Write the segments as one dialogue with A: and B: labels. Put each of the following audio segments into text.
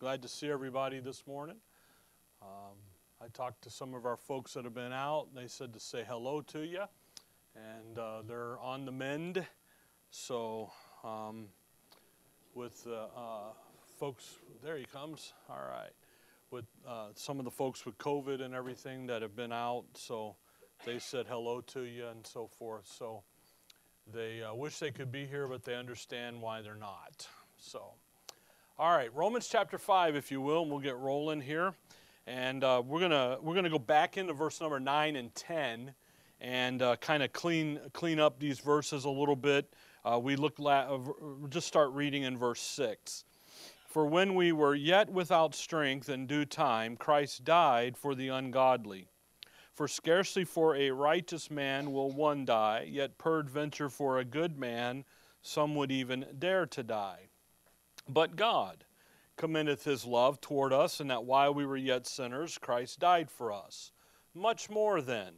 A: Glad to see everybody this morning. Um, I talked to some of our folks that have been out. They said to say hello to you, and uh, they're on the mend. So, um, with uh, uh, folks, there he comes. All right. With uh, some of the folks with COVID and everything that have been out, so they said hello to you and so forth. So, they uh, wish they could be here, but they understand why they're not. So, all right, Romans chapter 5, if you will, and we'll get rolling here. And uh, we're going to we're gonna go back into verse number 9 and 10 and uh, kind of clean, clean up these verses a little bit. Uh, we look la- uh, just start reading in verse 6. For when we were yet without strength in due time, Christ died for the ungodly. For scarcely for a righteous man will one die, yet peradventure for a good man some would even dare to die. But God commendeth his love toward us, and that while we were yet sinners, Christ died for us. Much more then,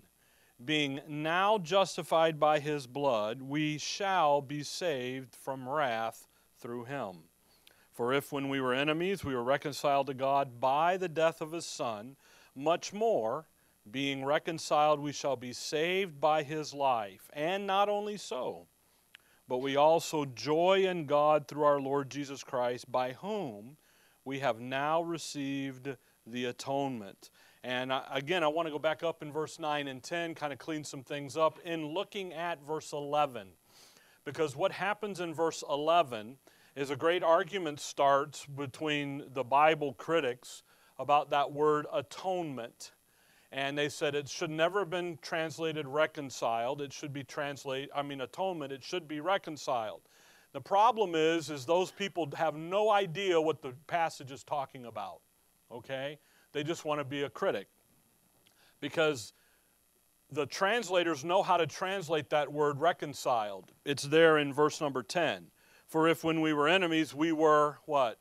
A: being now justified by his blood, we shall be saved from wrath through him. For if when we were enemies we were reconciled to God by the death of his Son, much more, being reconciled, we shall be saved by his life. And not only so, but we also joy in God through our Lord Jesus Christ, by whom we have now received the atonement. And again, I want to go back up in verse 9 and 10, kind of clean some things up in looking at verse 11. Because what happens in verse 11 is a great argument starts between the Bible critics about that word atonement and they said it should never have been translated reconciled. It should be translated i mean atonement. It should be reconciled. The problem is is those people have no idea what the passage is talking about okay? They just want to be a critic. Because the translators know how to translate that word reconciled. It's there in verse number 10 for if when we were enemies we were what?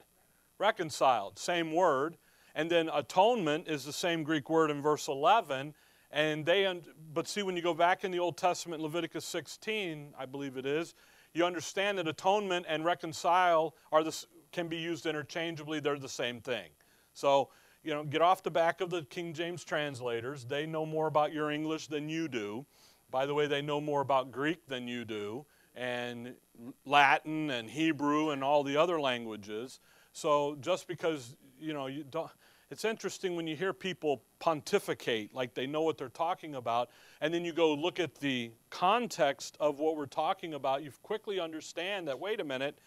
A: Reconciled. Same word and then atonement is the same Greek word in verse 11. And they, but see, when you go back in the Old Testament, Leviticus 16, I believe it is, you understand that atonement and reconcile are the, can be used interchangeably. They're the same thing. So, you know, get off the back of the King James translators. They know more about your English than you do. By the way, they know more about Greek than you do, and Latin and Hebrew and all the other languages. So just because, you know, you don't it's interesting when you hear people pontificate like they know what they're talking about, and then you go look at the context of what we're talking about, you quickly understand that, wait a minute,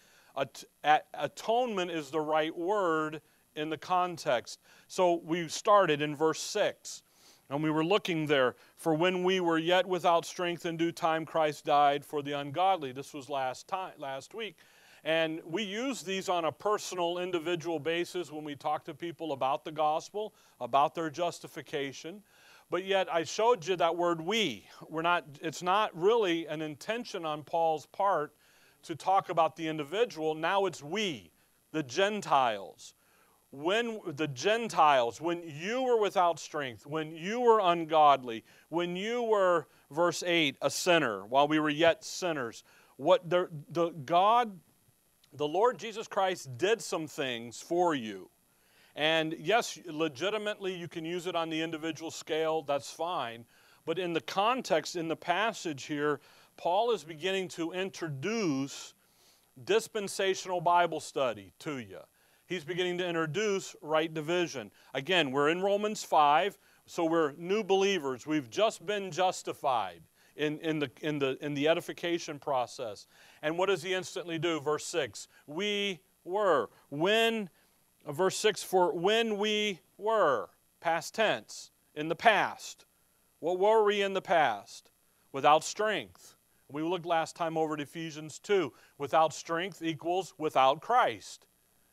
A: at- atonement is the right word in the context. So we started in verse 6. And we were looking there, for when we were yet without strength in due time, Christ died for the ungodly. This was last time, last week. And we use these on a personal, individual basis when we talk to people about the gospel, about their justification. But yet I showed you that word we. We're not, it's not really an intention on Paul's part to talk about the individual. Now it's we, the Gentiles. When the Gentiles, when you were without strength, when you were ungodly, when you were, verse 8, a sinner, while we were yet sinners, what the, the God the Lord Jesus Christ did some things for you. And yes, legitimately, you can use it on the individual scale, that's fine. But in the context, in the passage here, Paul is beginning to introduce dispensational Bible study to you. He's beginning to introduce right division. Again, we're in Romans 5, so we're new believers. We've just been justified in, in, the, in, the, in the edification process. And what does he instantly do? Verse 6 We were. When, verse 6 for when we were, past tense, in the past. What were we in the past? Without strength. We looked last time over at Ephesians 2. Without strength equals without Christ.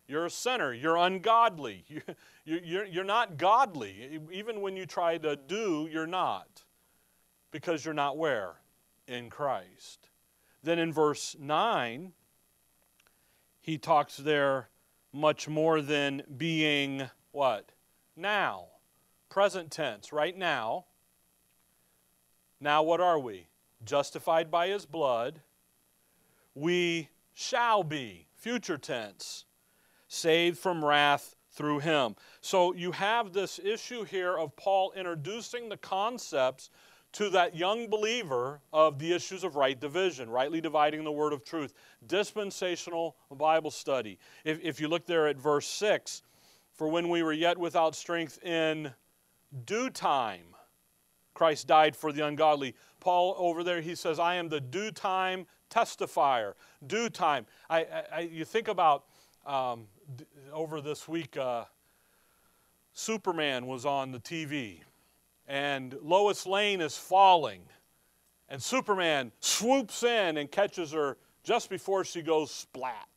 A: You're a sinner. You're ungodly. You're, you're, not godly. Even when you try to do, you're not because you're not where? In Christ. Then in verse 9, he talks there much more than being what? Now. Present tense, right now. Now, what are we? Justified by his blood. We shall be, future tense, saved from wrath through him. So you have this issue here of Paul introducing the concepts to that young believer of the issues of right division, rightly dividing the word of truth, dispensational Bible study. If, if you look there at verse 6, for when we were yet without strength in due time, Christ died for the ungodly. Paul over there, he says, I am the due time testifier. Due time. I, I you think about um, over this week, uh, Superman was on the TV, and Lois Lane is falling, and Superman swoops in and catches her just before she goes splat.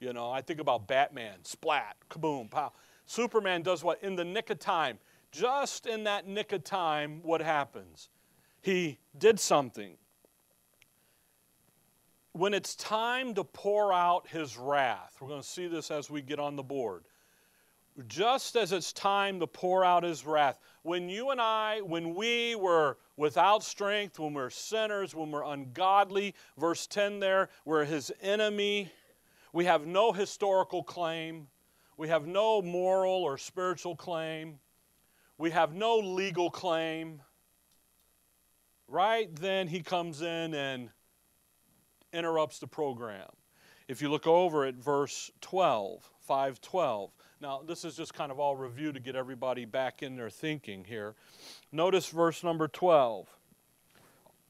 A: You know, I think about Batman, splat, kaboom, pow. Superman does what? In the nick of time. Just in that nick of time, what happens? He did something. When it's time to pour out his wrath, we're going to see this as we get on the board. Just as it's time to pour out his wrath, when you and I, when we were without strength, when we're sinners, when we're ungodly, verse 10 there, we're his enemy, we have no historical claim, we have no moral or spiritual claim, we have no legal claim. Right then, he comes in and interrupts the program. If you look over at verse 12, 512, now this is just kind of all review to get everybody back in their thinking here. Notice verse number 12.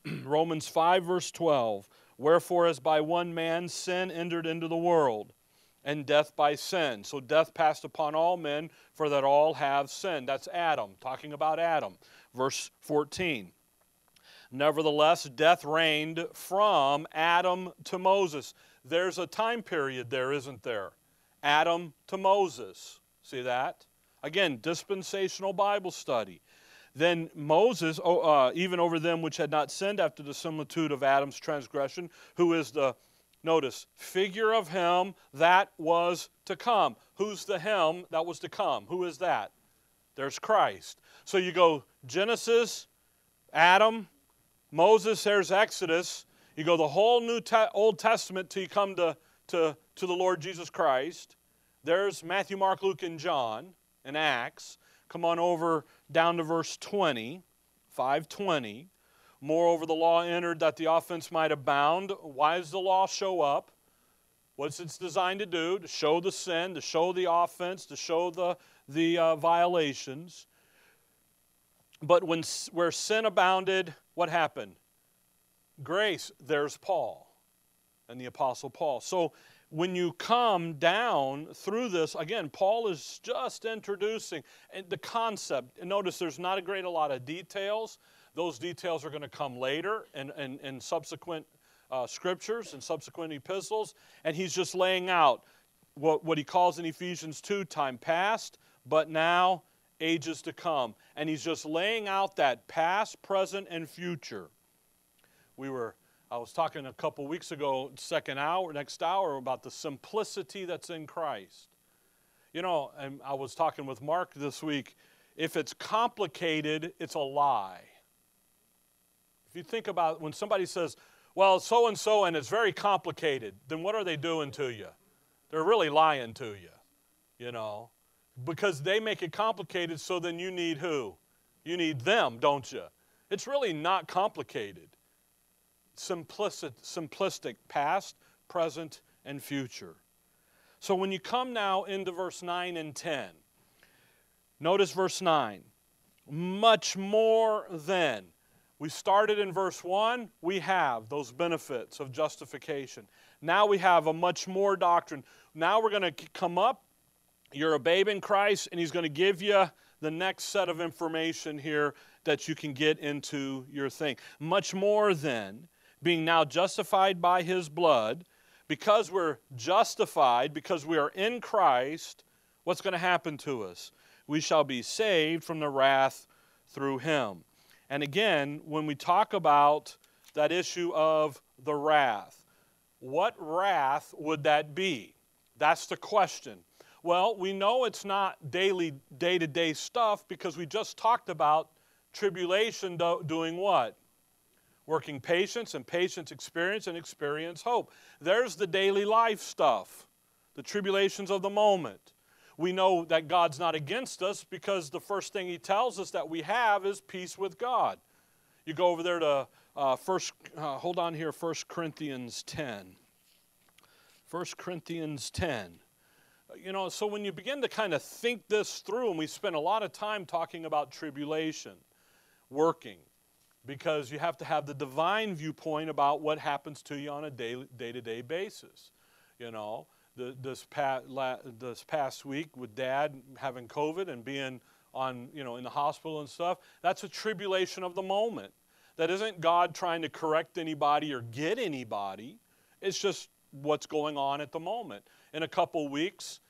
A: Romans 5, verse 12. Wherefore, as by one man sin entered into the world, and death by sin. So death passed upon all men, for that all have sinned. That's Adam, talking about Adam. Verse 14. Nevertheless, death reigned from Adam to Moses. There's a time period there, isn't there? Adam to Moses. See that? Again, dispensational Bible study. Then Moses, oh, uh, even over them which had not sinned after the similitude of Adam's transgression, who is the, notice, figure of him that was to come. Who's the him that was to come? Who is that? There's Christ. So you go Genesis, Adam, Moses, there's Exodus. You go the whole New Te- Old Testament till you come to, to, to the Lord Jesus Christ. There's Matthew, Mark, Luke, and John and Acts. Come on over down to verse 20, 520. Moreover, the law entered that the offense might abound. Why does the law show up? What's it's designed to do? To show the sin, to show the offense, to show the, the uh, violations. But when, where sin abounded, what happened? Grace, there's Paul and the Apostle Paul. So when you come down through this, again, Paul is just introducing the concept. Notice there's not a great a lot of details. Those details are going to come later in, in, in subsequent uh, scriptures and subsequent epistles. And he's just laying out what, what he calls in Ephesians 2 time past, but now ages to come. And he's just laying out that past, present, and future. We were, I was talking a couple weeks ago, second hour, next hour, about the simplicity that's in Christ. You know, and I was talking with Mark this week. If it's complicated, it's a lie. If you think about when somebody says, well, so and so, and it's very complicated, then what are they doing to you? They're really lying to you, you know because they make it complicated, so then you need who? You need them, don't you? It's really not complicated. Simplistic, simplistic past, present, and future. So when you come now into verse 9 and 10, notice verse 9. Much more than. We started in verse 1, we have those benefits of justification. Now we have a much more doctrine. Now we're going to come up you're a babe in Christ, and He's going to give you the next set of information here that you can get into your thing. Much more than being now justified by His blood, because we're justified, because we are in Christ, what's going to happen to us? We shall be saved from the wrath through Him. And again, when we talk about that issue of the wrath, what wrath would that be? That's the question. Well, we know it's not daily, day to day stuff because we just talked about tribulation do- doing what? Working patience and patience experience and experience hope. There's the daily life stuff, the tribulations of the moment. we know that God's not against us because the first thing He tells us that we have is peace with God. You go over there to uh, first, uh, hold on here, 1 Corinthians 10. 1 Corinthians 10. You know, so when you begin to kind of think this through, and we spend a lot of time talking about tribulation working, because you have to have the divine viewpoint about what happens to you on a day to day basis. You know, the, this, past, this past week with dad having COVID and being on, you know, in the hospital and stuff, that's a tribulation of the moment. That isn't God trying to correct anybody or get anybody. It's just what's going on at the moment. In a couple weeks,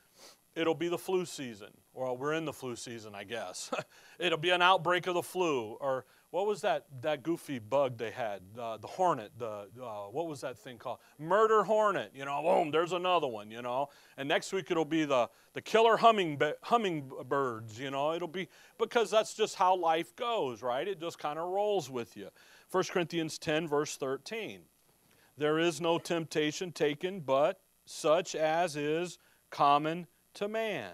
A: it'll be the flu season. Or we're in the flu season, I guess. it'll be an outbreak of the flu. Or what was that, that goofy bug they had? Uh, the hornet, the, uh, what was that thing called? Murder hornet, you know, boom, there's another one, you know. And next week it'll be the, the killer humming, hummingbirds, you know. It'll be, because that's just how life goes, right? It just kind of rolls with you. 1 Corinthians 10, verse 13. There is no temptation taken but such as is common to man.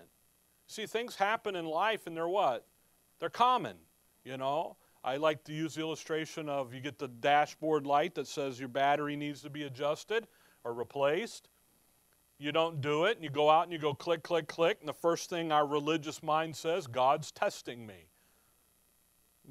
A: See, things happen in life and they're what? They're common, you know. I like to use the illustration of you get the dashboard light that says your battery needs to be adjusted or replaced. You don't do it, and you go out and you go click, click, click, and the first thing our religious mind says, God's testing me.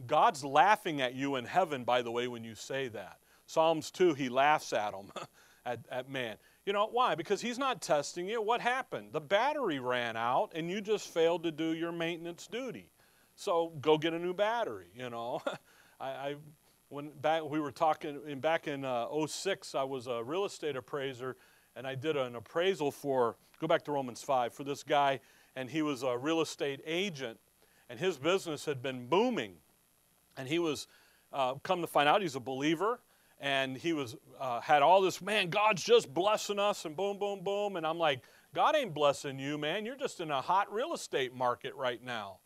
A: God's laughing at you in heaven, by the way, when you say that. Psalms 2, he laughs at them, at, at man. You know, why? Because he's not testing you. What happened? The battery ran out, and you just failed to do your maintenance duty. So go get a new battery, you know. I, I, when back we were talking in back in uh, 06, I was a real estate appraiser and I did an appraisal for go back to Romans 5 for this guy and he was a real estate agent and his business had been booming. And he was uh, come to find out he's a believer and he was uh, had all this man god's just blessing us and boom boom boom and i'm like god ain't blessing you man. You're just in a hot real estate market right now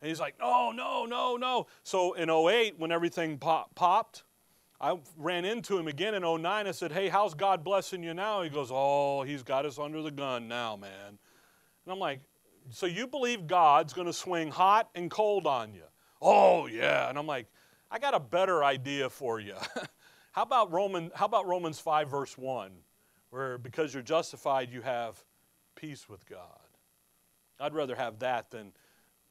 A: and he's like, no, no, no, no. So in 08, when everything pop, popped, I ran into him again in 09. I said, hey, how's God blessing you now? He goes, oh, he's got us under the gun now, man. And I'm like, so you believe God's going to swing hot and cold on you? Oh, yeah. And I'm like, I got a better idea for you. how, about Roman, how about Romans 5, verse 1, where because you're justified, you have peace with God? I'd rather have that than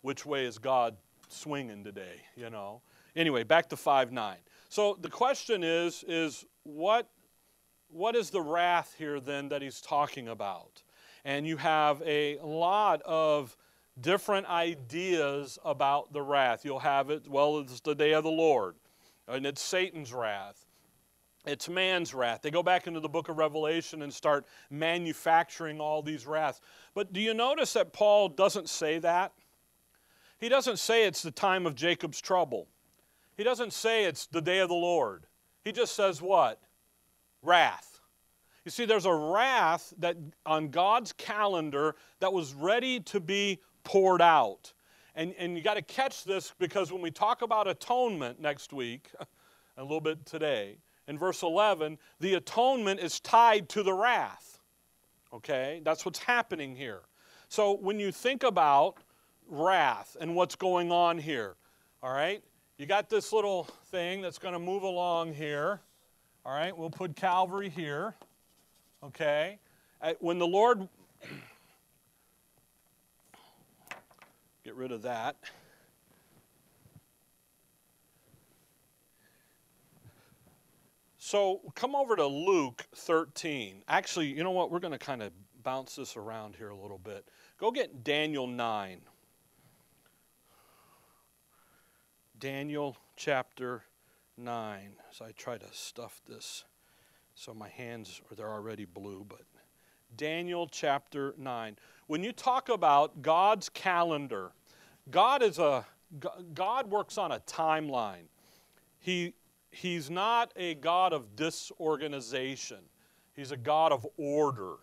A: which way is God swinging today, you know. Anyway, back to 5 9. So the question is, is what, what is the wrath here then that he's talking about? And you have a lot of different ideas about the wrath. You'll have it, well, it's the day of the Lord, and it's Satan's wrath. It's man's wrath. They go back into the book of Revelation and start manufacturing all these wraths. But do you notice that Paul doesn't say that? He doesn't say it's the time of Jacob's trouble. He doesn't say it's the day of the Lord. He just says what? Wrath. You see, there's a wrath that on God's calendar that was ready to be poured out. And, and you got to catch this because when we talk about atonement next week, a little bit today, in verse 11, the atonement is tied to the wrath. Okay? That's what's happening here. So when you think about wrath and what's going on here. All right? You got this little thing that's going to move along here. All right? We'll put Calvary here. Okay? Uh, when the Lord. Get rid of that. So come over to Luke 13. Actually, you know what? We're going to kind of bounce this around here a little bit. Go get Daniel 9. Daniel chapter 9. So I try to stuff this so my hands are they're already blue, but Daniel chapter 9. When you talk about God's calendar, God is a God works on a timeline. He he's not a God of disorganization. He's a God of order.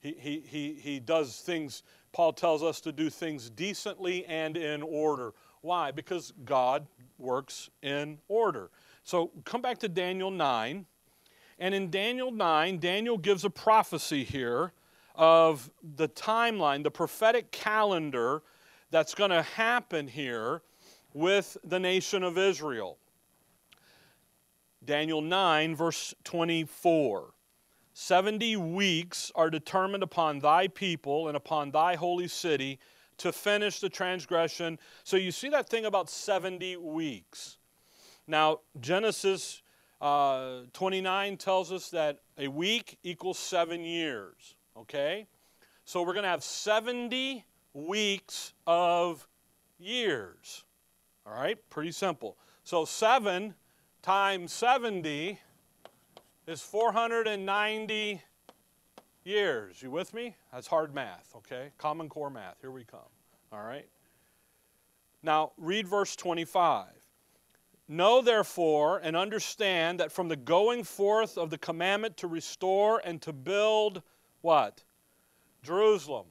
A: He, he, he, he does things, Paul tells us to do things decently and in order. Why? Because God works in order. So come back to Daniel 9. And in Daniel 9, Daniel gives a prophecy here of the timeline, the prophetic calendar that's going to happen here with the nation of Israel. Daniel 9, verse 24. 70 weeks are determined upon thy people and upon thy holy city to finish the transgression. So you see that thing about 70 weeks. Now, Genesis uh, 29 tells us that a week equals seven years, okay? So we're going to have 70 weeks of years, all right? Pretty simple. So 7 times 70 is 490 years. You with me? That's hard math, okay? Common core math. Here we come. All right? Now, read verse 25. Know therefore and understand that from the going forth of the commandment to restore and to build what? Jerusalem.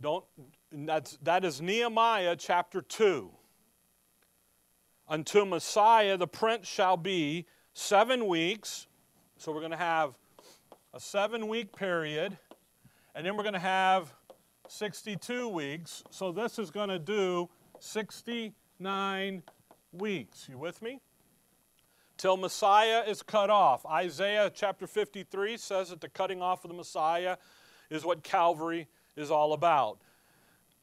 A: Don't that's that is Nehemiah chapter 2. Until Messiah the prince shall be 7 weeks. So we're going to have a 7 week period and then we're going to have 62 weeks. So this is going to do 69 weeks. You with me? Till Messiah is cut off. Isaiah chapter 53 says that the cutting off of the Messiah is what Calvary is all about.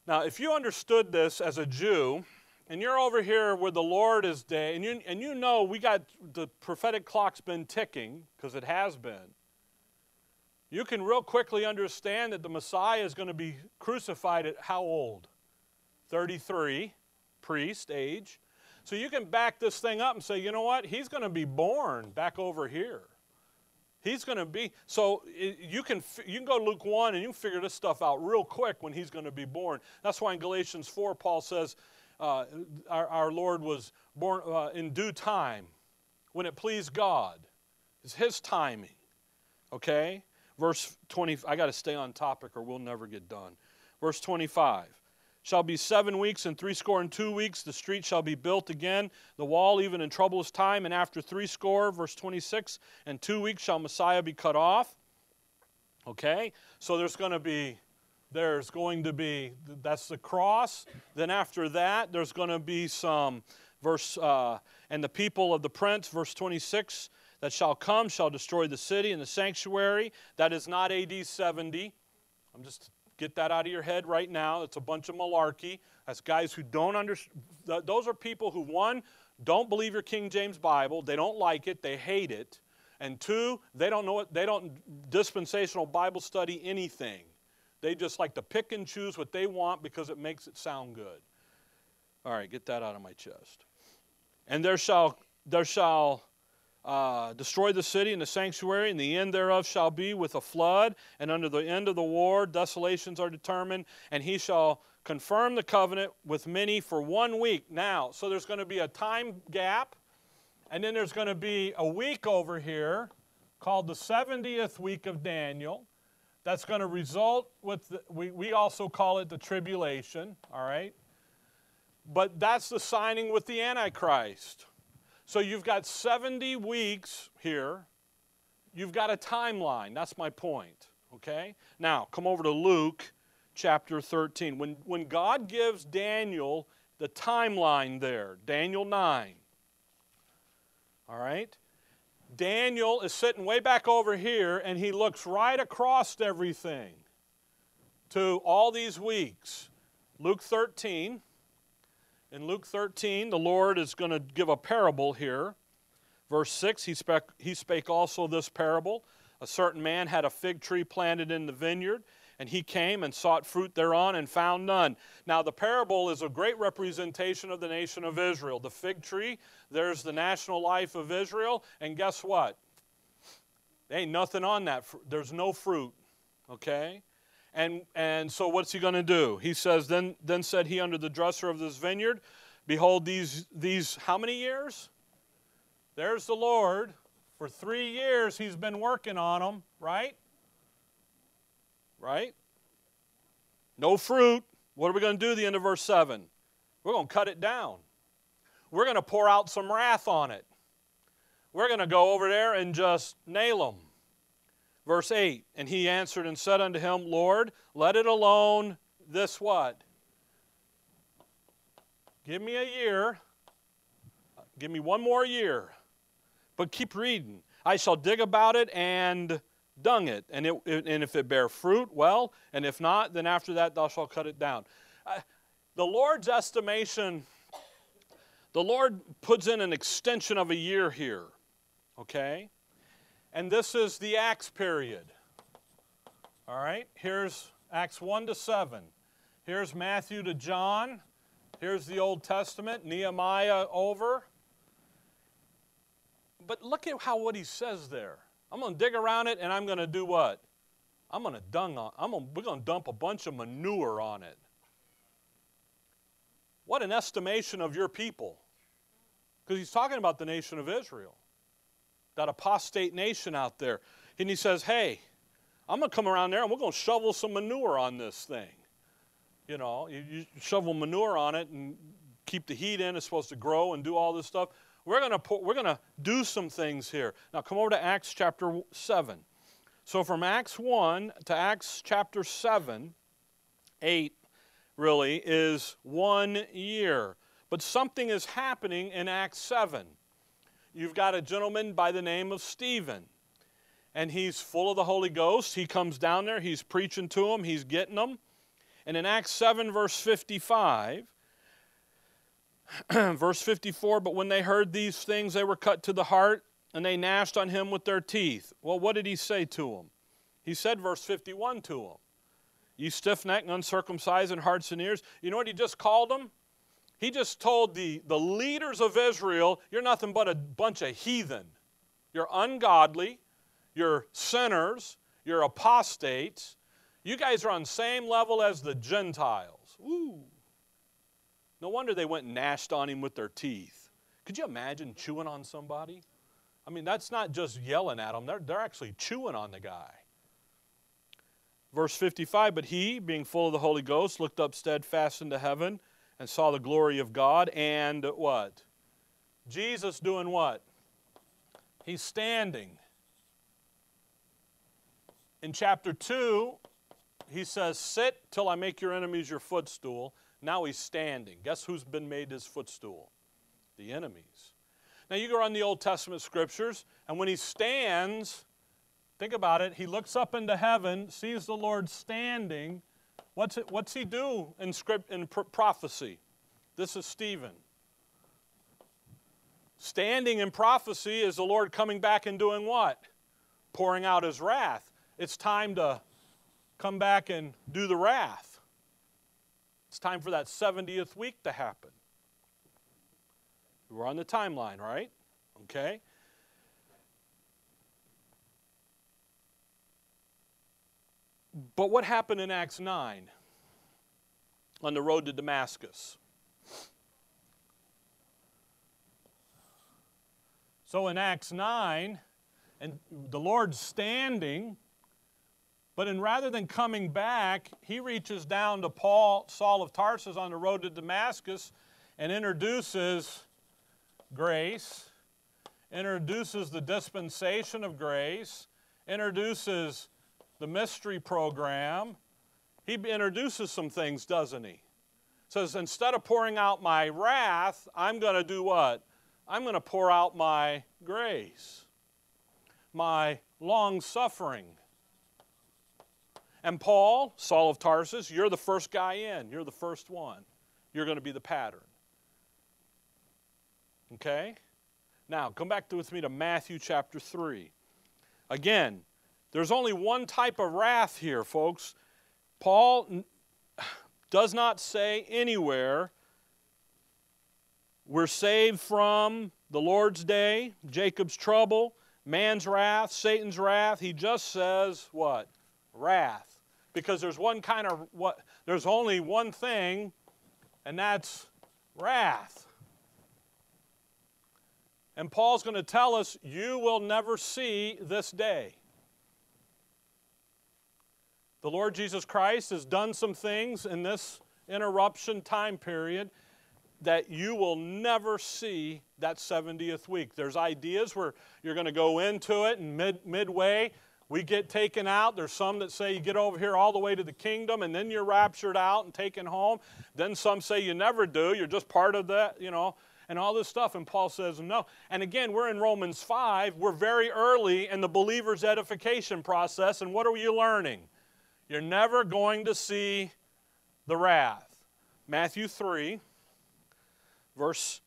A: Now, if you understood this as a Jew, and you're over here where the Lord is day, and you, and you know we got the prophetic clock's been ticking, because it has been, you can real quickly understand that the Messiah is going to be crucified at how old? 33, priest age. So you can back this thing up and say, you know what? He's going to be born back over here. He's going to be so you can you can go to Luke 1 and you can figure this stuff out real quick when he's going to be born. That's why in Galatians 4 Paul says uh, our, our, Lord was born uh, in due time when it pleased God. It's his timing. Okay? Verse 20 I got to stay on topic or we'll never get done. Verse 25 shall be seven weeks, and threescore and two weeks the street shall be built again, the wall even in troublous time, and after threescore, verse 26, and two weeks shall Messiah be cut off. Okay? So there's going to be there's going to be that's the cross then after that there's going to be some verse uh, and the people of the prince verse 26 that shall come shall destroy the city and the sanctuary that is not ad 70 i'm just Get that out of your head right now. It's a bunch of malarkey. That's guys who don't understand. Those are people who, one, don't believe your King James Bible. They don't like it. They hate it. And two, they don't know what, they don't dispensational Bible study anything. They just like to pick and choose what they want because it makes it sound good. All right, get that out of my chest. And there shall, there shall uh, destroy the city and the sanctuary, and the end thereof shall be with a flood. And under the end of the war, desolations are determined, and he shall confirm the covenant with many for one week. Now, so there's going to be a time gap, and then there's going to be a week over here called the 70th week of Daniel. That's going to result with, the, we, we also call it the tribulation, all right? But that's the signing with the Antichrist. So you've got 70 weeks here. You've got a timeline. That's my point. Okay? Now, come over to Luke chapter 13. When, when God gives Daniel the timeline there, Daniel 9. All right? Daniel is sitting way back over here and he looks right across everything to all these weeks. Luke 13. In Luke 13, the Lord is going to give a parable here. Verse 6, he spake, he spake also this parable. A certain man had a fig tree planted in the vineyard, and he came and sought fruit thereon and found none. Now, the parable is a great representation of the nation of Israel. The fig tree, there's the national life of Israel, and guess what? There ain't nothing on that. There's no fruit, okay? And, and so what's he going to do? He says, then, then said he under the dresser of this vineyard, Behold, these, these how many years? There's the Lord. For three years he's been working on them, right? Right? No fruit. What are we going to do at the end of verse 7? We're going to cut it down. We're going to pour out some wrath on it. We're going to go over there and just nail them. Verse 8 And he answered and said unto him, Lord, let it alone this what? Give me a year. Give me one more year. But keep reading. I shall dig about it and dung it. And, it, and if it bear fruit, well. And if not, then after that thou shalt cut it down. Uh, the Lord's estimation, the Lord puts in an extension of a year here. Okay? And this is the Acts period. All right? Here's Acts 1 to 7. Here's Matthew to John. Here's the Old Testament, Nehemiah over. But look at how what he says there. I'm going to dig around it and I'm going to do what? I'm going to dung on. I'm gonna, we're going to dump a bunch of manure on it. What an estimation of your people. Because he's talking about the nation of Israel that apostate nation out there. And he says, Hey, I'm going to come around there and we're going to shovel some manure on this thing. You know, you, you, shovel manure on it and keep the heat in. It's supposed to grow and do all this stuff. We're going to we're going to do some things here. Now come over to Acts chapter 7. So from Acts 1 to Acts chapter 7, 8 really is one year. But something is happening in Acts 7 you've got a gentleman by the name of Stephen. And he's full of the Holy Ghost. He comes down there, he's preaching to them, he's getting them. And in Acts 7, verse 55, verse 54, but when they heard these things, they were cut to the heart, and they gnashed on him with their teeth. Well, what did he say to them? He said, verse 51 to them, You stiff necked, uncircumcised in hearts and ears. You know what he just called them? He just told the, the leaders of Israel, You're nothing but a bunch of heathen. You're ungodly. You're sinners. You're apostates. You guys are on the same level as the Gentiles. Woo. No wonder they went and gnashed on him with their teeth. Could you imagine chewing on somebody? I mean, that's not just yelling at them, they're, they're actually chewing on the guy. Verse 55 But he, being full of the Holy Ghost, looked up steadfast into heaven and saw the glory of God and what? Jesus doing what? He's standing. In chapter 2, he says, Sit till I make your enemies your footstool. Now he's standing. Guess who's been made his footstool? The enemies. Now you go on the Old Testament scriptures, and when he stands, think about it, he looks up into heaven, sees the Lord standing, What's, it, what's he do in, script, in prophecy? This is Stephen. Standing in prophecy is the Lord coming back and doing what? Pouring out his wrath. It's time to come back and do the wrath. It's time for that 70th week to happen. We're on the timeline, right? Okay. But what happened in Acts 9 on the road to Damascus? So in Acts 9, and the Lord's standing, but in rather than coming back, he reaches down to Paul, Saul of Tarsus, on the road to Damascus and introduces grace, introduces the dispensation of grace, introduces the mystery program, he introduces some things, doesn't he? Says, instead of pouring out my wrath, I'm going to do what? I'm going to pour out my grace, my long suffering. And Paul, Saul of Tarsus, you're the first guy in. You're the first one. You're going to be the pattern. Okay? Now, come back with me to Matthew chapter 3. Again, there's only one type of wrath here, folks. Paul does not say anywhere we're saved from the Lord's day, Jacob's trouble, man's wrath, Satan's wrath. He just says what? Wrath. Because there's one kind of what there's only one thing, and that's wrath. And Paul's going to tell us you will never see this day. The Lord Jesus Christ has done some things in this interruption time period that you will never see that 70th week. There's ideas where you're going to go into it and mid, midway, We get taken out. There's some that say you get over here all the way to the kingdom and then you're raptured out and taken home. Then some say you never do. You're just part of that, you know, and all this stuff. And Paul says no. And again, we're in Romans 5. We're very early in the believer's edification process. And what are you learning? You're never going to see the wrath. Matthew 3, verse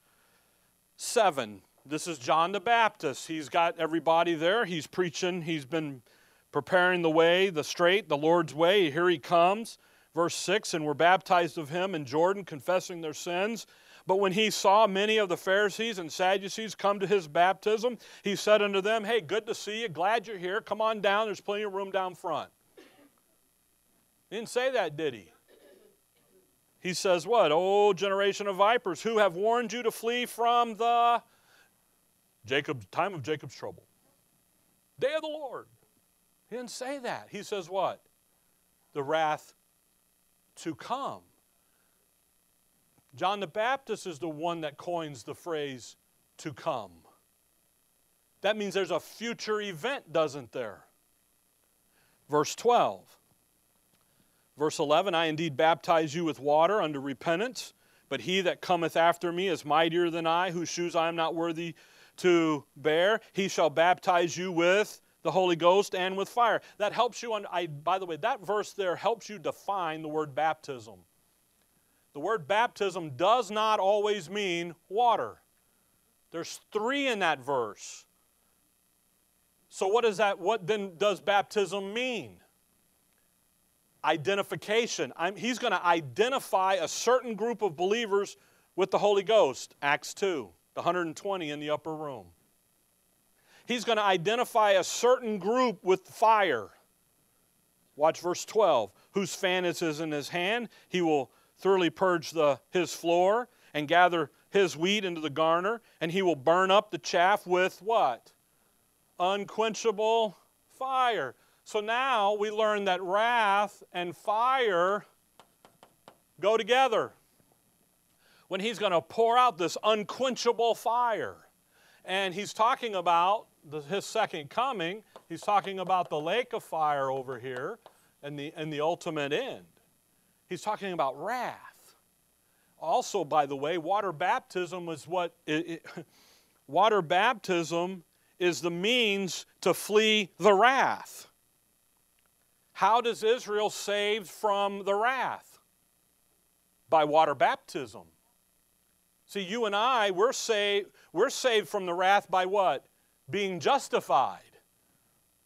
A: 7 this is John the Baptist. He's got everybody there. He's preaching. He's been preparing the way, the straight, the Lord's way. Here he comes. Verse 6 And were baptized of him in Jordan, confessing their sins. But when he saw many of the Pharisees and Sadducees come to his baptism, he said unto them, Hey, good to see you. Glad you're here. Come on down. There's plenty of room down front. He didn't say that, did he? He says, What? O generation of vipers, who have warned you to flee from the Jacob's time of Jacob's trouble. Day of the Lord. He didn't say that. He says what? The wrath to come. John the Baptist is the one that coins the phrase to come. That means there's a future event, doesn't there? Verse 12. Verse 11 I indeed baptize you with water unto repentance, but he that cometh after me is mightier than I, whose shoes I am not worthy to bear. He shall baptize you with the Holy Ghost and with fire. That helps you, on, I, by the way, that verse there helps you define the word baptism. The word baptism does not always mean water. There's three in that verse. So what does that what then does baptism mean? Identification. I'm, he's going to identify a certain group of believers with the Holy Ghost. Acts 2 the 120 in the upper room. He's going to identify a certain group with fire. Watch verse 12. Whose fan is in his hand, he will thoroughly purge the, his floor and gather his wheat into the garner, and he will burn up the chaff with what? Unquenchable fire. So now we learn that wrath and fire go together when he's going to pour out this unquenchable fire. And he's talking about the, his second coming. He's talking about the lake of fire over here and the, and the ultimate end. He's talking about wrath. Also, by the way, water baptism is what it, it, water baptism is the means to flee the wrath. How does Israel saved from the wrath? By water baptism. See, you and I, we're saved, we're saved from the wrath by what? Being justified.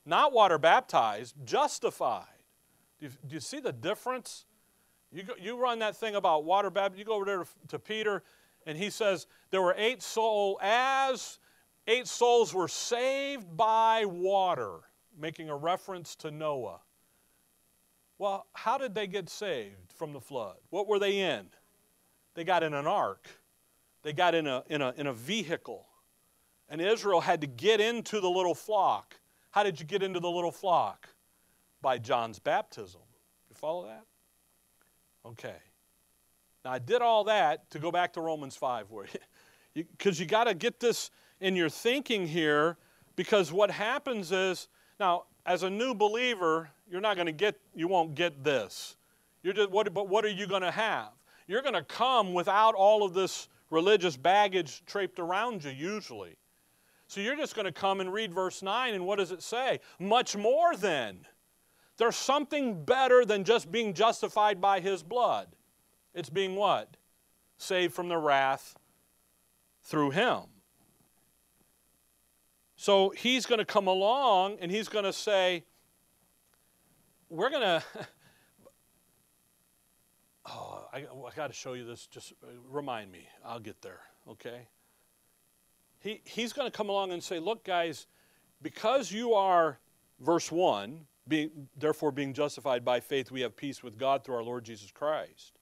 A: Not water baptized, justified. Do you, do you see the difference? You, go, you run that thing about water baptism, you go over there to, to Peter, and he says there were eight souls, as eight souls were saved by water, making a reference to Noah. Well, how did they get saved from the flood? What were they in? They got in an ark. They got in a, in a, in a vehicle. And Israel had to get into the little flock. How did you get into the little flock? By John's baptism. You follow that? Okay. Now, I did all that to go back to Romans 5 where you, because you, you got to get this in your thinking here because what happens is, now, as a new believer, you're not going to get, you won't get this. You're just, what, but what are you going to have? You're going to come without all of this religious baggage draped around you, usually. So you're just going to come and read verse 9, and what does it say? Much more than. There's something better than just being justified by his blood. It's being what? Saved from the wrath through him. So he's going to come along and he's going to say, We're going to. oh, I, I got to show you this. Just uh, remind me. I'll get there, okay? He, he's going to come along and say, Look, guys, because you are, verse 1, being, therefore being justified by faith, we have peace with God through our Lord Jesus Christ.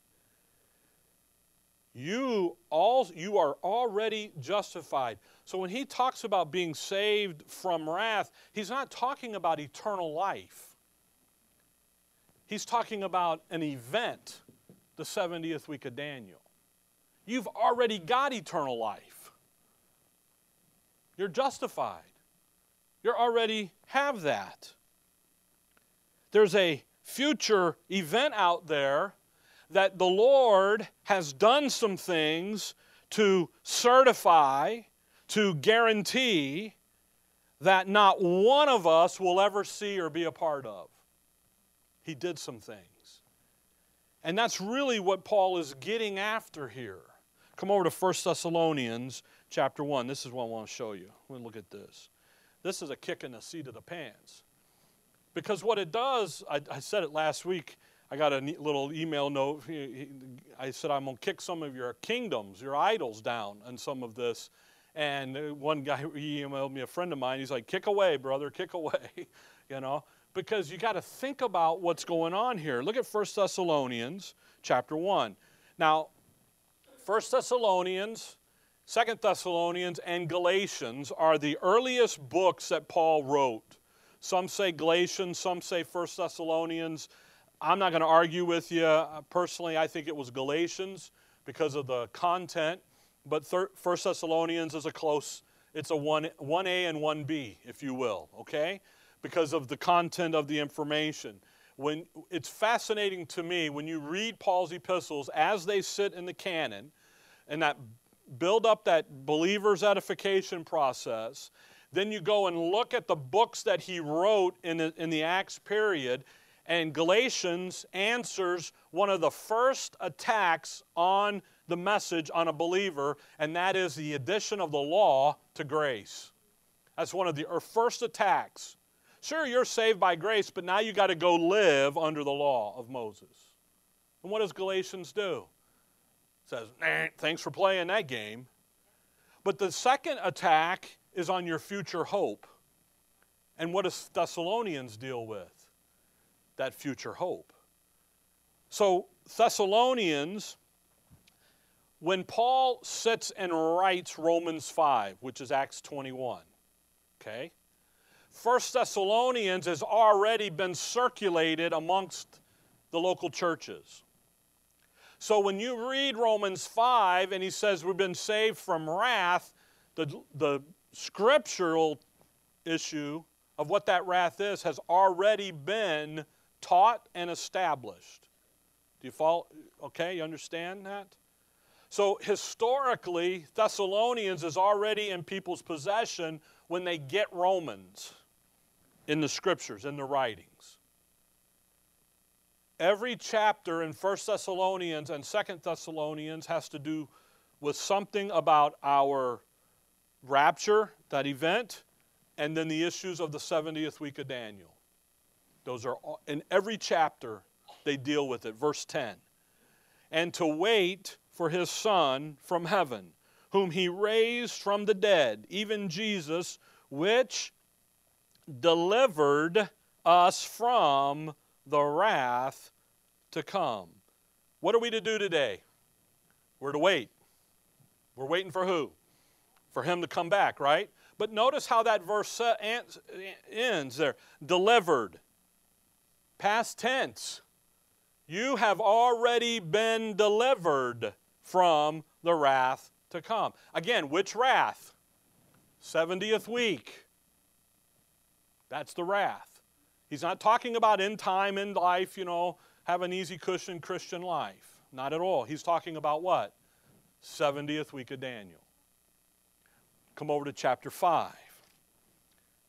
A: You, all, you are already justified. So when he talks about being saved from wrath, he's not talking about eternal life. He's talking about an event the 70th week of Daniel. You've already got eternal life. You're justified. You already have that. there's a future event out there that the Lord has done some things to certify, to guarantee that not one of us will ever see or be a part of. He did some things. And that's really what Paul is getting after here. Come over to 1 Thessalonians chapter 1. This is what I want to show you. We'll look at this. This is a kick in the seat of the pants. Because what it does, I, I said it last week, I got a little email note. I said, I'm going to kick some of your kingdoms, your idols down on some of this. And one guy he emailed me, a friend of mine, he's like, kick away, brother, kick away, you know, because you got to think about what's going on here. Look at 1 Thessalonians chapter 1. Now, 1 Thessalonians, 2 Thessalonians, and Galatians are the earliest books that Paul wrote. Some say Galatians, some say 1 Thessalonians. I'm not going to argue with you. Uh, personally, I think it was Galatians because of the content. But First Thessalonians is a close, it's a 1, 1A and 1B, if you will, okay? Because of the content of the information. When, it's fascinating to me when you read Paul's epistles as they sit in the canon and that build up that believer's edification process. Then you go and look at the books that he wrote in the, in the Acts period, and Galatians answers one of the first attacks on the message on a believer, and that is the addition of the law to grace. That's one of the first attacks. Sure, you're saved by grace, but now you got to go live under the law of Moses. And what does Galatians do? It says, nah, thanks for playing that game. But the second attack is on your future hope. And what does Thessalonians deal with? That future hope. So, Thessalonians when Paul sits and writes Romans 5, which is Acts 21, okay? First Thessalonians has already been circulated amongst the local churches. So when you read Romans 5 and he says we've been saved from wrath, the, the scriptural issue of what that wrath is has already been taught and established. Do you follow? Okay, you understand that? So historically, Thessalonians is already in people's possession when they get Romans in the scriptures, in the writings. Every chapter in 1 Thessalonians and 2 Thessalonians has to do with something about our rapture, that event, and then the issues of the 70th week of Daniel. Those are all, in every chapter they deal with it. Verse 10. And to wait for his Son from heaven, whom he raised from the dead, even Jesus, which delivered us from the wrath to come. What are we to do today? We're to wait. We're waiting for who? For him to come back, right? But notice how that verse ends there. Delivered. Past tense. You have already been delivered from the wrath to come. Again, which wrath? 70th week. That's the wrath. He's not talking about in time, in life, you know, have an easy cushion Christian life. Not at all. He's talking about what? 70th week of Daniel. Come over to chapter 5.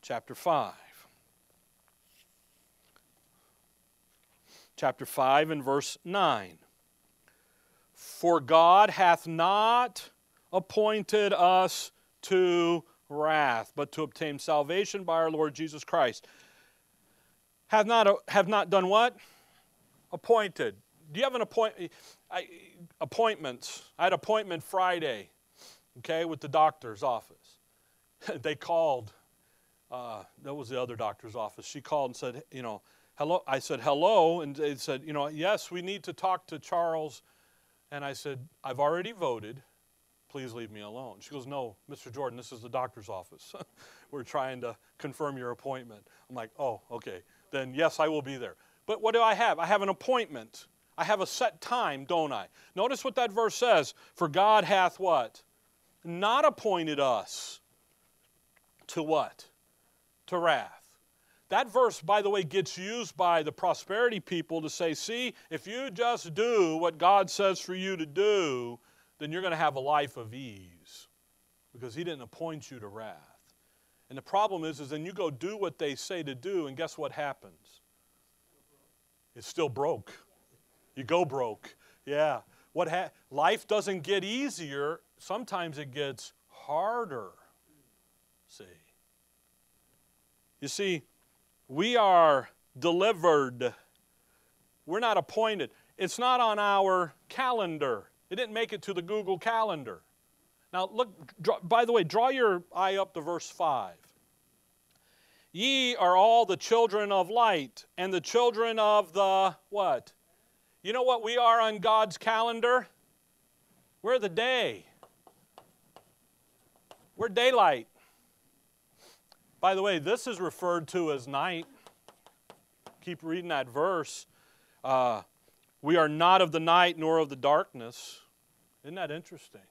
A: Chapter 5. Chapter 5 and verse 9. For God hath not appointed us to wrath, but to obtain salvation by our Lord Jesus Christ. Have not, have not done what? Appointed. Do you have an appointment? Appointments. I had appointment Friday, okay, with the doctor's office. they called. Uh, that was the other doctor's office. She called and said, you know, hello. I said hello, and they said, you know, yes, we need to talk to Charles and I said, I've already voted. Please leave me alone. She goes, No, Mr. Jordan, this is the doctor's office. We're trying to confirm your appointment. I'm like, Oh, okay. Then yes, I will be there. But what do I have? I have an appointment. I have a set time, don't I? Notice what that verse says. For God hath what? Not appointed us to what? To wrath. that verse, by the way, gets used by the prosperity people to say, see, if you just do what God says for you to do, then you're going to have a life of ease because He didn't appoint you to wrath. And the problem is, is then you go do what they say to do, and guess what happens? It's still broke. You go broke. Yeah. What ha- life doesn't get easier, sometimes it gets harder. See. You see, we are delivered. We're not appointed. It's not on our calendar. It didn't make it to the Google Calendar. Now, look, draw, by the way, draw your eye up to verse 5. Ye are all the children of light and the children of the what? You know what we are on God's calendar? We're the day. We're daylight. By the way, this is referred to as night. Keep reading that verse. Uh, we are not of the night nor of the darkness. Isn't that interesting?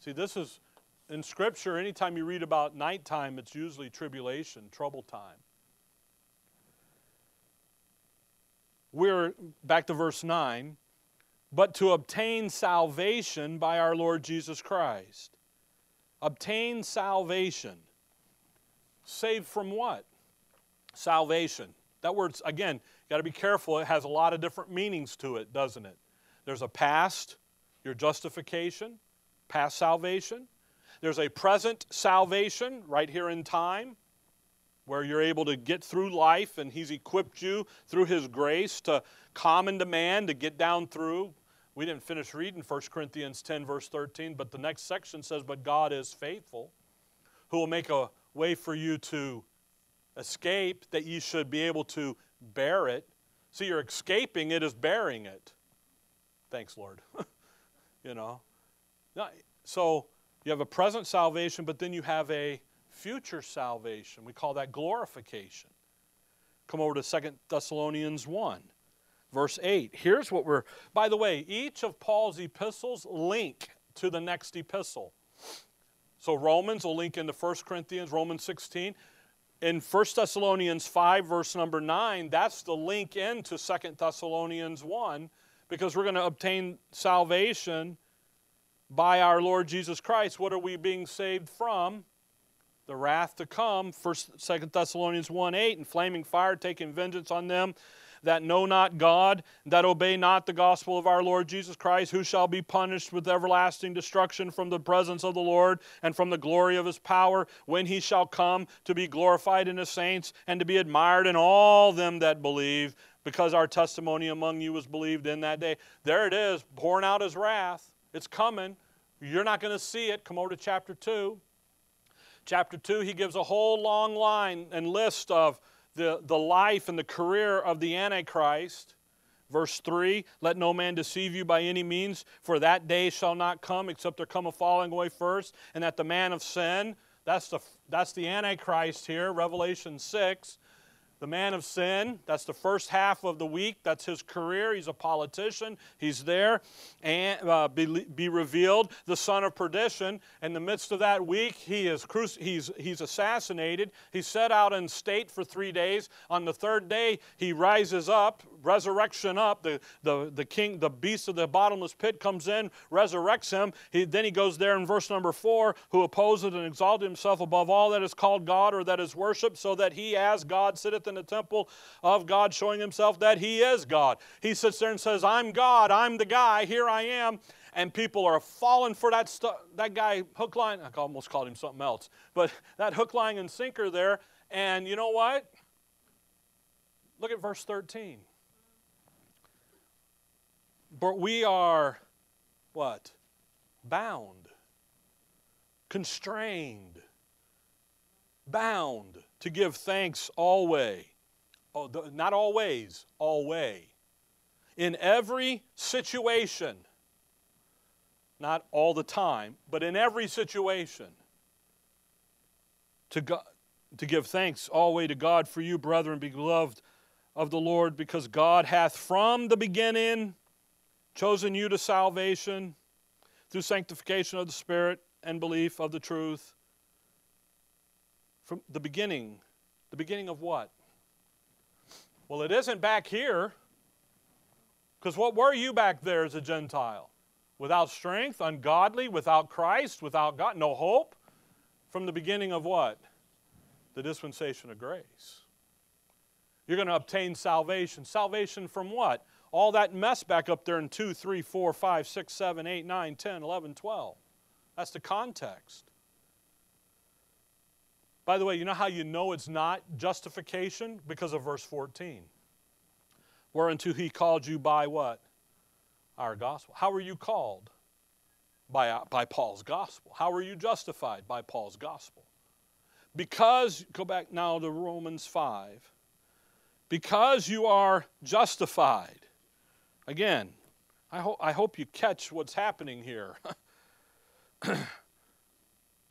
A: See, this is in Scripture, anytime you read about nighttime, it's usually tribulation, trouble time. We're back to verse 9, but to obtain salvation by our Lord Jesus Christ. Obtain salvation. Saved from what? Salvation. That word, again, got to be careful. It has a lot of different meanings to it, doesn't it? There's a past, your justification, past salvation. There's a present salvation right here in time where you're able to get through life and He's equipped you through His grace to common demand to get down through. We didn't finish reading 1 Corinthians 10, verse 13, but the next section says, But God is faithful, who will make a way for you to escape, that you should be able to bear it. See, you're escaping it is bearing it. Thanks, Lord. you know. So you have a present salvation, but then you have a future salvation. We call that glorification. Come over to Second Thessalonians 1, verse 8. Here's what we're, by the way, each of Paul's epistles link to the next epistle. So Romans will link into 1 Corinthians, Romans 16. In 1 Thessalonians 5, verse number 9, that's the link into 2 Thessalonians 1, because we're going to obtain salvation by our Lord Jesus Christ. What are we being saved from? The wrath to come, First, Second Thessalonians 1 8, and flaming fire taking vengeance on them that know not God, that obey not the gospel of our Lord Jesus Christ, who shall be punished with everlasting destruction from the presence of the Lord and from the glory of his power, when he shall come to be glorified in his saints and to be admired in all them that believe, because our testimony among you was believed in that day. There it is, pouring out his wrath. It's coming. You're not going to see it. Come over to chapter 2. Chapter 2, he gives a whole long line and list of the, the life and the career of the Antichrist. Verse 3 Let no man deceive you by any means, for that day shall not come except there come a falling away first, and that the man of sin, that's the, that's the Antichrist here, Revelation 6, the man of sin. That's the first half of the week. That's his career. He's a politician. He's there and uh, be, be, revealed. The son of perdition. In the midst of that week, he is cruci- he's, he's assassinated. He's set out in state for three days. On the third day, he rises up, resurrection up. The, the, the king, the beast of the bottomless pit comes in, resurrects him. He, then he goes there in verse number four, who opposes and exalted himself above all that is called God or that is worshiped, so that he as God sitteth in the temple of God, showing himself that he is God. He sits there and says, I'm God, I'm the guy, here I am. And people are falling for that, that guy, hook, line, I almost called him something else, but that hook, line, and sinker there. And you know what? Look at verse 13. But we are what? Bound, constrained, bound to give thanks always. Oh, not always, always. In every situation, not all the time, but in every situation, to, God, to give thanks always to God for you, brethren, beloved of the Lord, because God hath from the beginning chosen you to salvation through sanctification of the Spirit and belief of the truth. From the beginning, the beginning of what? Well, it isn't back here. Because what were you back there as a Gentile? Without strength, ungodly, without Christ, without God, no hope? From the beginning of what? The dispensation of grace. You're going to obtain salvation. Salvation from what? All that mess back up there in 2, 3, 4, 5, 6, 7, 8, 9, 10, 11, 12. That's the context. By the way, you know how you know it's not justification? Because of verse 14. Whereunto he called you by what? Our gospel. How were you called? By, uh, by Paul's gospel. How were you justified? By Paul's gospel. Because, go back now to Romans 5. Because you are justified. Again, I, ho- I hope you catch what's happening here.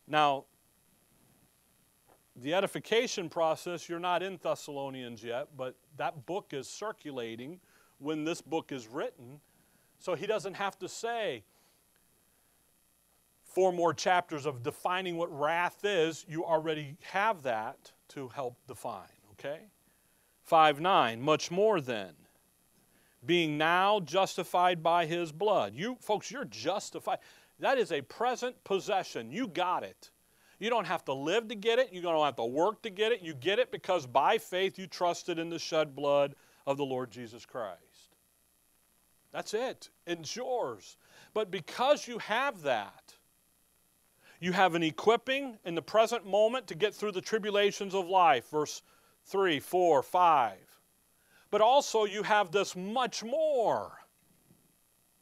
A: now, the edification process, you're not in Thessalonians yet, but that book is circulating when this book is written. So he doesn't have to say four more chapters of defining what wrath is. You already have that to help define, okay? 5 9, much more then, being now justified by his blood. You, folks, you're justified. That is a present possession. You got it. You don't have to live to get it. You don't have to work to get it. You get it because by faith you trusted in the shed blood of the Lord Jesus Christ. That's it. It's yours. But because you have that, you have an equipping in the present moment to get through the tribulations of life. Verse 3, 4, 5. But also you have this much more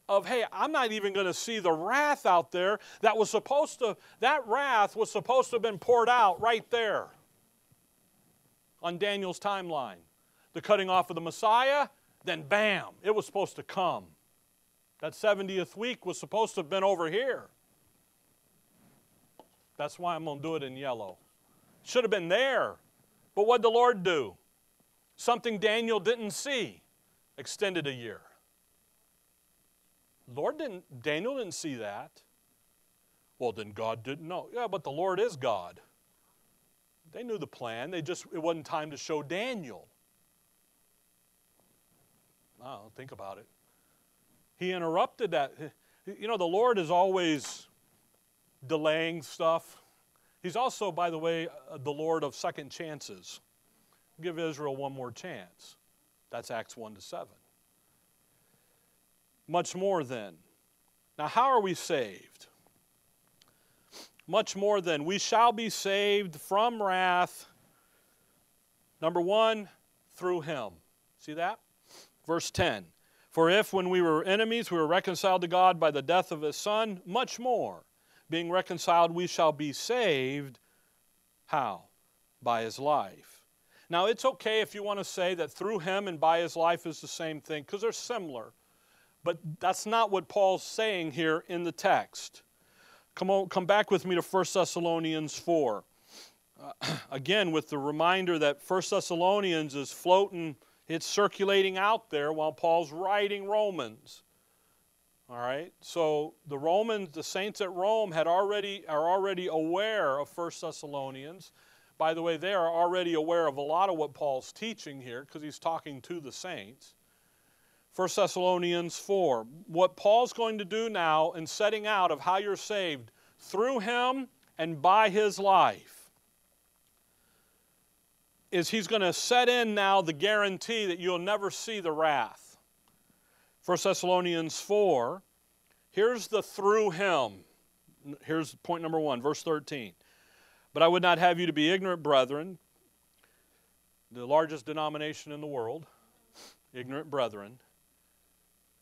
A: of, hey, I'm not even going to see the wrath out there that was supposed to, that wrath was supposed to have been poured out right there on Daniel's timeline. The cutting off of the Messiah, then bam, it was supposed to come. That 70th week was supposed to have been over here. That's why I'm going to do it in yellow. Should have been there. But what did the Lord do? Something Daniel didn't see. Extended a year. Lord didn't, Daniel didn't see that. Well, then God didn't know. Yeah, but the Lord is God. They knew the plan. They just, it wasn't time to show Daniel. Oh, think about it. He interrupted that. You know, the Lord is always delaying stuff. He's also, by the way, uh, the Lord of second chances. Give Israel one more chance. That's Acts 1 to 7 much more then. Now, how are we saved? Much more than we shall be saved from wrath. Number one, through him. See that? Verse 10 For if when we were enemies we were reconciled to God by the death of his Son, much more, being reconciled, we shall be saved. How? By his life. Now, it's okay if you want to say that through him and by his life is the same thing, because they're similar. But that's not what Paul's saying here in the text. Come, on, come back with me to 1 Thessalonians 4. Uh, again, with the reminder that 1 Thessalonians is floating, it's circulating out there while Paul's writing Romans. All right? So the Romans, the saints at Rome had already are already aware of 1 Thessalonians. By the way, they are already aware of a lot of what Paul's teaching here because he's talking to the saints. 1 Thessalonians 4. What Paul's going to do now in setting out of how you're saved through him and by his life is he's going to set in now the guarantee that you'll never see the wrath. 1 Thessalonians 4. Here's the through him. Here's point number one, verse 13. But I would not have you to be ignorant, brethren, the largest denomination in the world, ignorant brethren,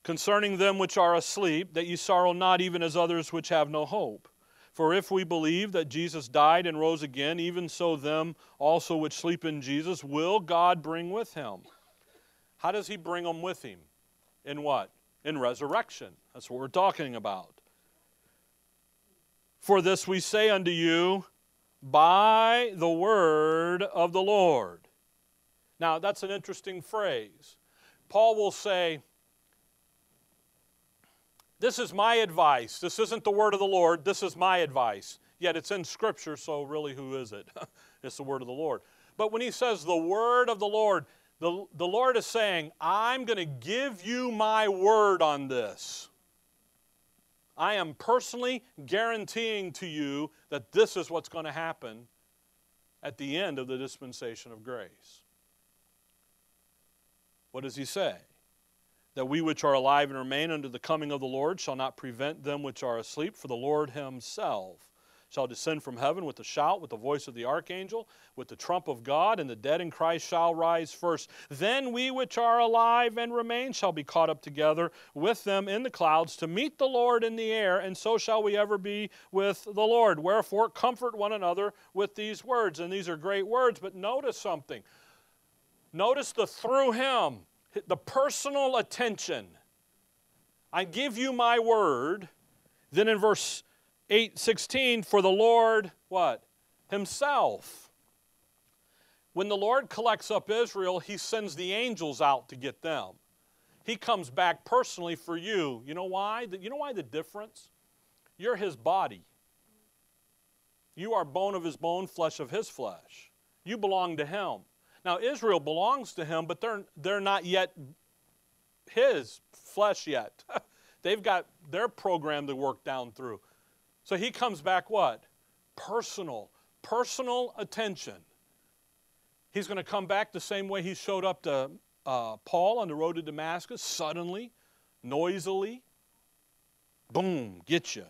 A: concerning them which are asleep, that ye sorrow not even as others which have no hope. For if we believe that Jesus died and rose again, even so them also which sleep in Jesus will God bring with him. How does he bring them with him? In what? In resurrection. That's what we're talking about. For this we say unto you by the word of the Lord. Now, that's an interesting phrase. Paul will say, this is my advice. This isn't the word of the Lord. This is my advice. Yet it's in Scripture, so really, who is it? it's the word of the Lord. But when he says the word of the Lord, The, the Lord is saying, I'm going to give you my word on this. I am personally guaranteeing to you that this is what's going to happen at the end of the dispensation of grace. What does he say? That we which are alive and remain unto the coming of the Lord shall not prevent them which are asleep, for the Lord himself shall descend from heaven with a shout, with the voice of the archangel, with the trump of God, and the dead in Christ shall rise first. Then we which are alive and remain shall be caught up together with them in the clouds to meet the Lord in the air, and so shall we ever be with the Lord. Wherefore, comfort one another with these words. And these are great words, but notice something. Notice the through him, the personal attention. I give you my word. Then in verse 8:16 for the Lord what? Himself. When the Lord collects up Israel, he sends the angels out to get them. He comes back personally for you. You know why? You know why the difference? You're his body. You are bone of his bone, flesh of his flesh. You belong to him. Now Israel belongs to him, but they're they're not yet his flesh yet. They've got their program to work down through. So he comes back what? Personal, personal attention. He's going to come back the same way he showed up to uh, Paul on the road to Damascus, suddenly, noisily. Boom, get you.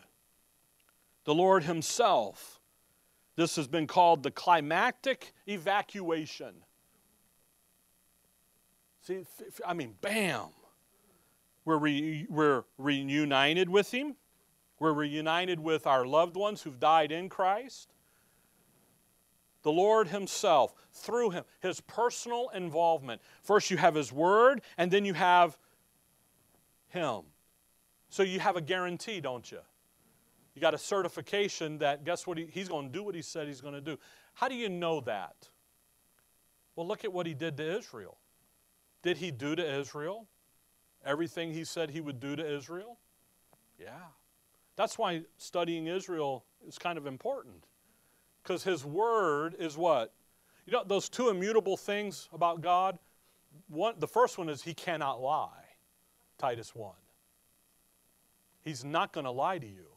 A: The Lord Himself. This has been called the climactic evacuation. See, I mean, bam. We're, re, we're reunited with Him. We're reunited with our loved ones who've died in Christ. The Lord Himself, through Him, His personal involvement. First, you have His Word, and then you have Him. So you have a guarantee, don't you? You got a certification that, guess what? He, he's going to do what He said He's going to do. How do you know that? Well, look at what He did to Israel. Did He do to Israel everything He said He would do to Israel? Yeah. That's why studying Israel is kind of important. Because his word is what? You know, those two immutable things about God, one, the first one is he cannot lie, Titus 1. He's not going to lie to you.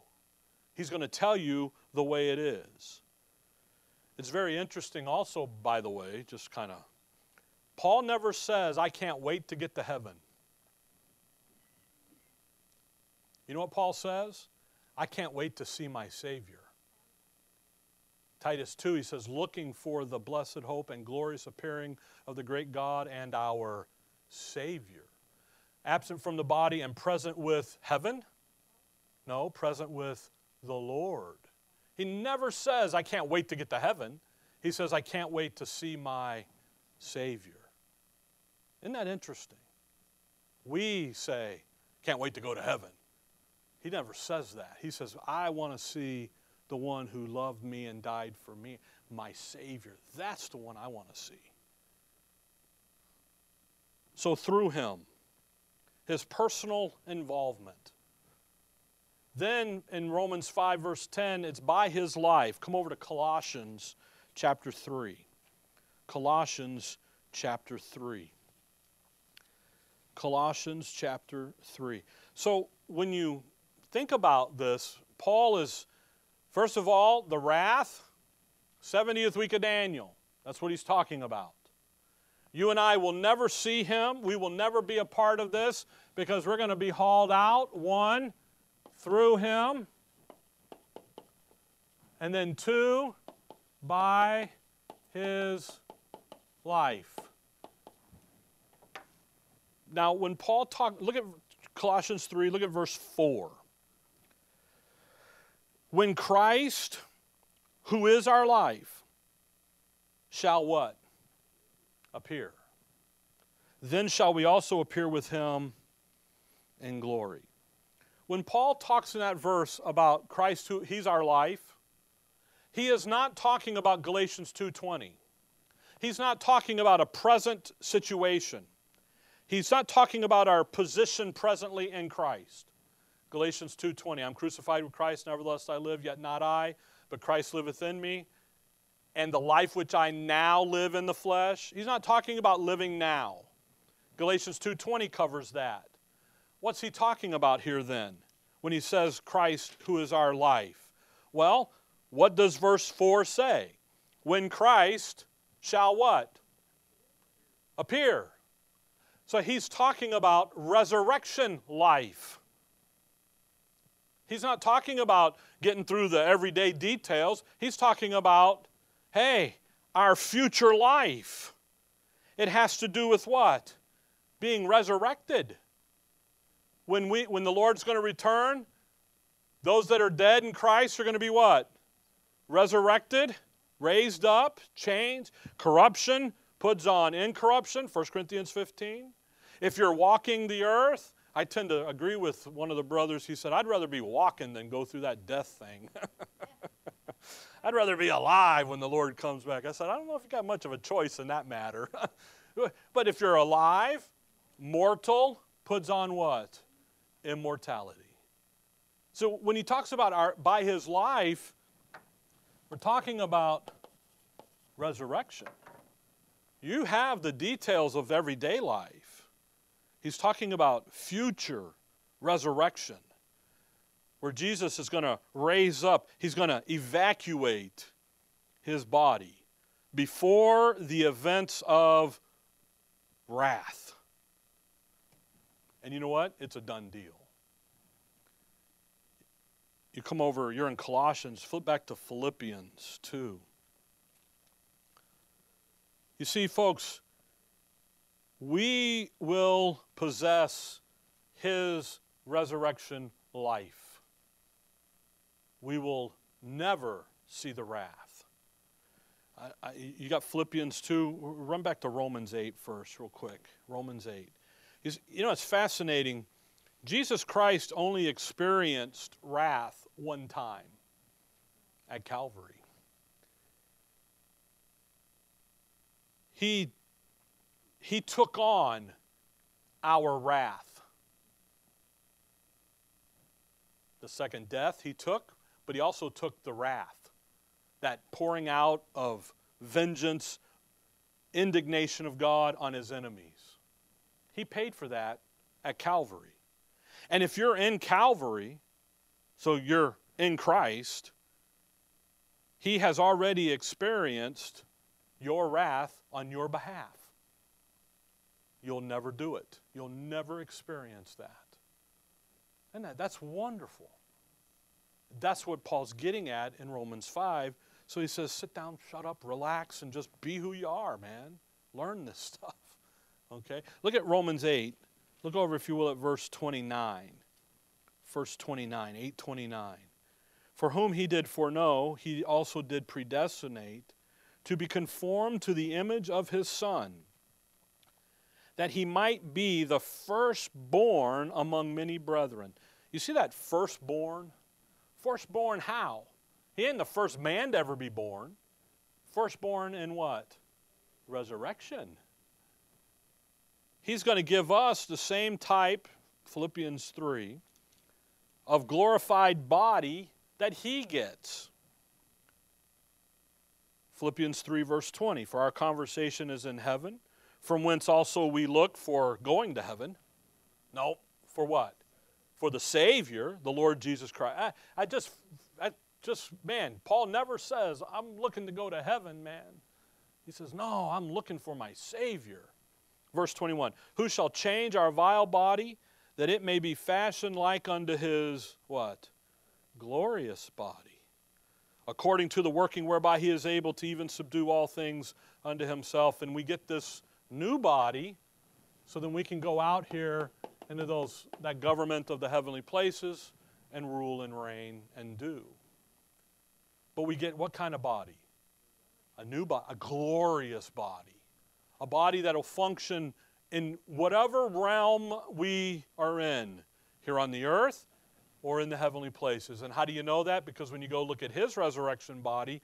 A: He's going to tell you the way it is. It's very interesting, also, by the way, just kind of. Paul never says, I can't wait to get to heaven. You know what Paul says? I can't wait to see my Savior. Titus 2, he says, looking for the blessed hope and glorious appearing of the great God and our Savior. Absent from the body and present with heaven? No, present with the Lord. He never says, I can't wait to get to heaven. He says, I can't wait to see my Savior. Isn't that interesting? We say, can't wait to go to heaven. He never says that. He says, I want to see the one who loved me and died for me, my Savior. That's the one I want to see. So, through him, his personal involvement. Then in Romans 5, verse 10, it's by his life. Come over to Colossians chapter 3. Colossians chapter 3. Colossians chapter 3. So when you think about this, Paul is, first of all, the wrath, 70th week of Daniel. That's what he's talking about. You and I will never see him. We will never be a part of this because we're going to be hauled out, one, through him, and then two, by his life. Now, when Paul talked, look at Colossians 3, look at verse 4. When Christ, who is our life, shall what? Appear. Then shall we also appear with him in glory. When Paul talks in that verse about Christ who he's our life, he is not talking about Galatians 2:20. He's not talking about a present situation. He's not talking about our position presently in Christ. Galatians 2:20 I'm crucified with Christ nevertheless I live yet not I but Christ liveth in me and the life which I now live in the flesh. He's not talking about living now. Galatians 2:20 covers that. What's he talking about here then when he says Christ who is our life? Well, what does verse 4 say? When Christ shall what? Appear. So he's talking about resurrection life. He's not talking about getting through the everyday details. He's talking about, hey, our future life. It has to do with what? Being resurrected. When, we, when the Lord's going to return, those that are dead in Christ are going to be what? Resurrected, raised up, changed. Corruption puts on incorruption, 1 Corinthians 15. If you're walking the earth, I tend to agree with one of the brothers. He said, I'd rather be walking than go through that death thing. I'd rather be alive when the Lord comes back. I said, I don't know if you got much of a choice in that matter. but if you're alive, mortal puts on what? Immortality. So when he talks about our, by his life, we're talking about resurrection. You have the details of everyday life. He's talking about future resurrection, where Jesus is going to raise up, he's going to evacuate his body before the events of wrath. And you know what? It's a done deal. You come over, you're in Colossians, flip back to Philippians 2. You see, folks, we will possess his resurrection life. We will never see the wrath. I, I, you got Philippians 2. Run back to Romans 8 first, real quick. Romans 8. you know, it's fascinating. Jesus Christ only experienced wrath one time at Calvary. He he took on our wrath. The second death he took, but he also took the wrath, that pouring out of vengeance, indignation of God on his enemies. He paid for that at Calvary. And if you're in Calvary, so you're in Christ, he has already experienced your wrath on your behalf you'll never do it. You'll never experience that. And that, that's wonderful. That's what Paul's getting at in Romans 5. So he says, sit down, shut up, relax, and just be who you are, man. Learn this stuff. Okay? Look at Romans 8. Look over, if you will, at verse 29. Verse 29, 829. For whom he did foreknow, he also did predestinate to be conformed to the image of his Son that he might be the firstborn among many brethren. You see that firstborn? Firstborn how? He ain't the first man to ever be born. Firstborn in what? Resurrection. He's going to give us the same type, Philippians 3, of glorified body that he gets. Philippians 3, verse 20 For our conversation is in heaven from whence also we look for going to heaven. No, for what? For the Savior, the Lord Jesus Christ. I, I just, I just, man, Paul never says, I'm looking to go to heaven, man. He says, No, I'm looking for my Savior. Verse 21 Who shall change our vile body that it may be fashioned like unto his what? Glorious body. According to the working whereby he is able to even subdue all things unto himself. And we get this new body so then we can go out here into those that government of the heavenly places and rule and reign and do. But we get what kind of body? A new body, a glorious body. A body that'll function in whatever realm we are in, here on the earth or in the heavenly places. And how do you know that? Because when you go look at his resurrection body,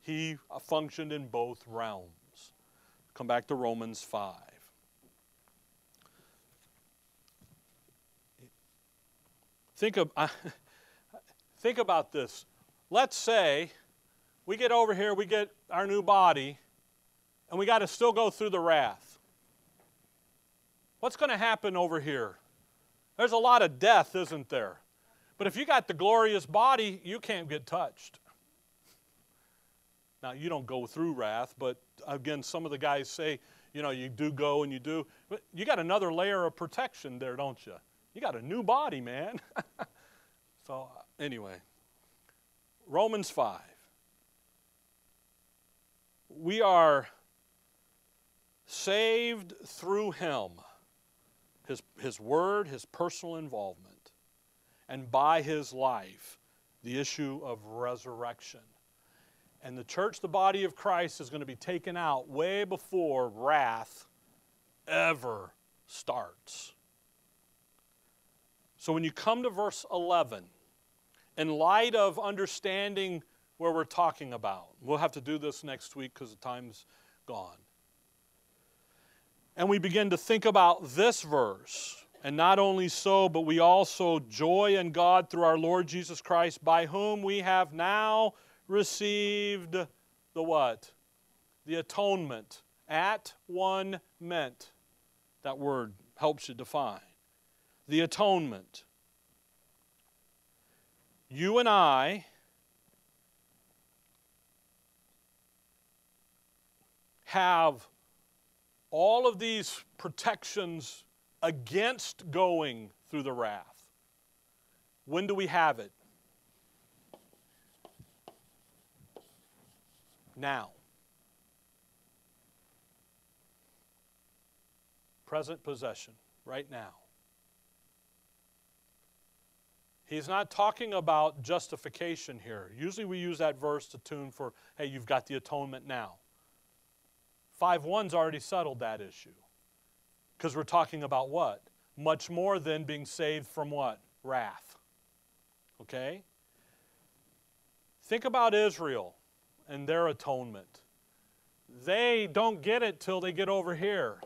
A: he functioned in both realms. Come back to Romans 5. Think, of, think about this. Let's say, we get over here, we get our new body, and we got to still go through the wrath. What's going to happen over here? There's a lot of death, isn't there? But if you got the glorious body, you can't get touched. Now, you don't go through wrath, but again, some of the guys say, you know, you do go and you do. But you got another layer of protection there, don't you? You got a new body, man. so, uh, anyway, Romans 5. We are saved through Him, His, his Word, His personal involvement, and by His life, the issue of resurrection. And the church, the body of Christ, is going to be taken out way before wrath ever starts. So when you come to verse 11, in light of understanding where we're talking about, we'll have to do this next week because the time's gone. And we begin to think about this verse. And not only so, but we also joy in God through our Lord Jesus Christ, by whom we have now received the what? The atonement. At one meant. That word helps you define. The atonement. You and I have all of these protections against going through the wrath. When do we have it? Now. Present possession, right now. He's not talking about justification here. Usually we use that verse to tune for, hey, you've got the atonement now. 5 1's already settled that issue. Because we're talking about what? Much more than being saved from what? Wrath. Okay? Think about Israel and their atonement. They don't get it till they get over here.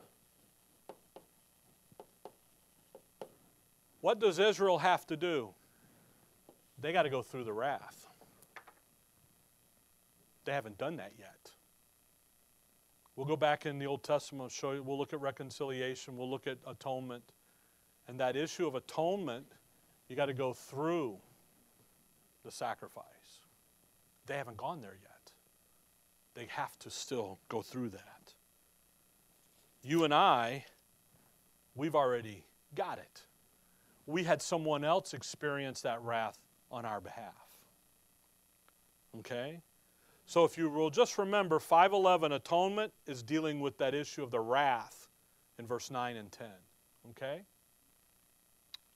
A: What does Israel have to do? They got to go through the wrath. They haven't done that yet. We'll go back in the Old Testament, show you, we'll look at reconciliation, we'll look at atonement. And that issue of atonement, you got to go through the sacrifice. They haven't gone there yet they have to still go through that. You and I, we've already got it. We had someone else experience that wrath on our behalf. Okay? So if you will just remember 511 atonement is dealing with that issue of the wrath in verse 9 and 10. Okay?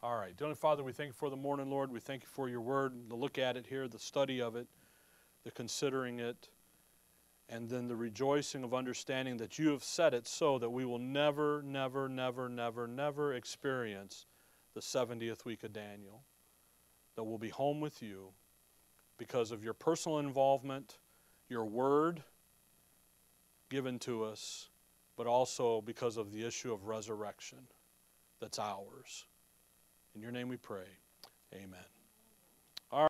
A: All right. Dear Father, we thank you for the morning, Lord. We thank you for your word, the look at it here, the study of it, the considering it and then the rejoicing of understanding that you have said it so that we will never, never, never, never, never experience the 70th week of Daniel. That we'll be home with you because of your personal involvement, your word given to us, but also because of the issue of resurrection that's ours. In your name we pray. Amen.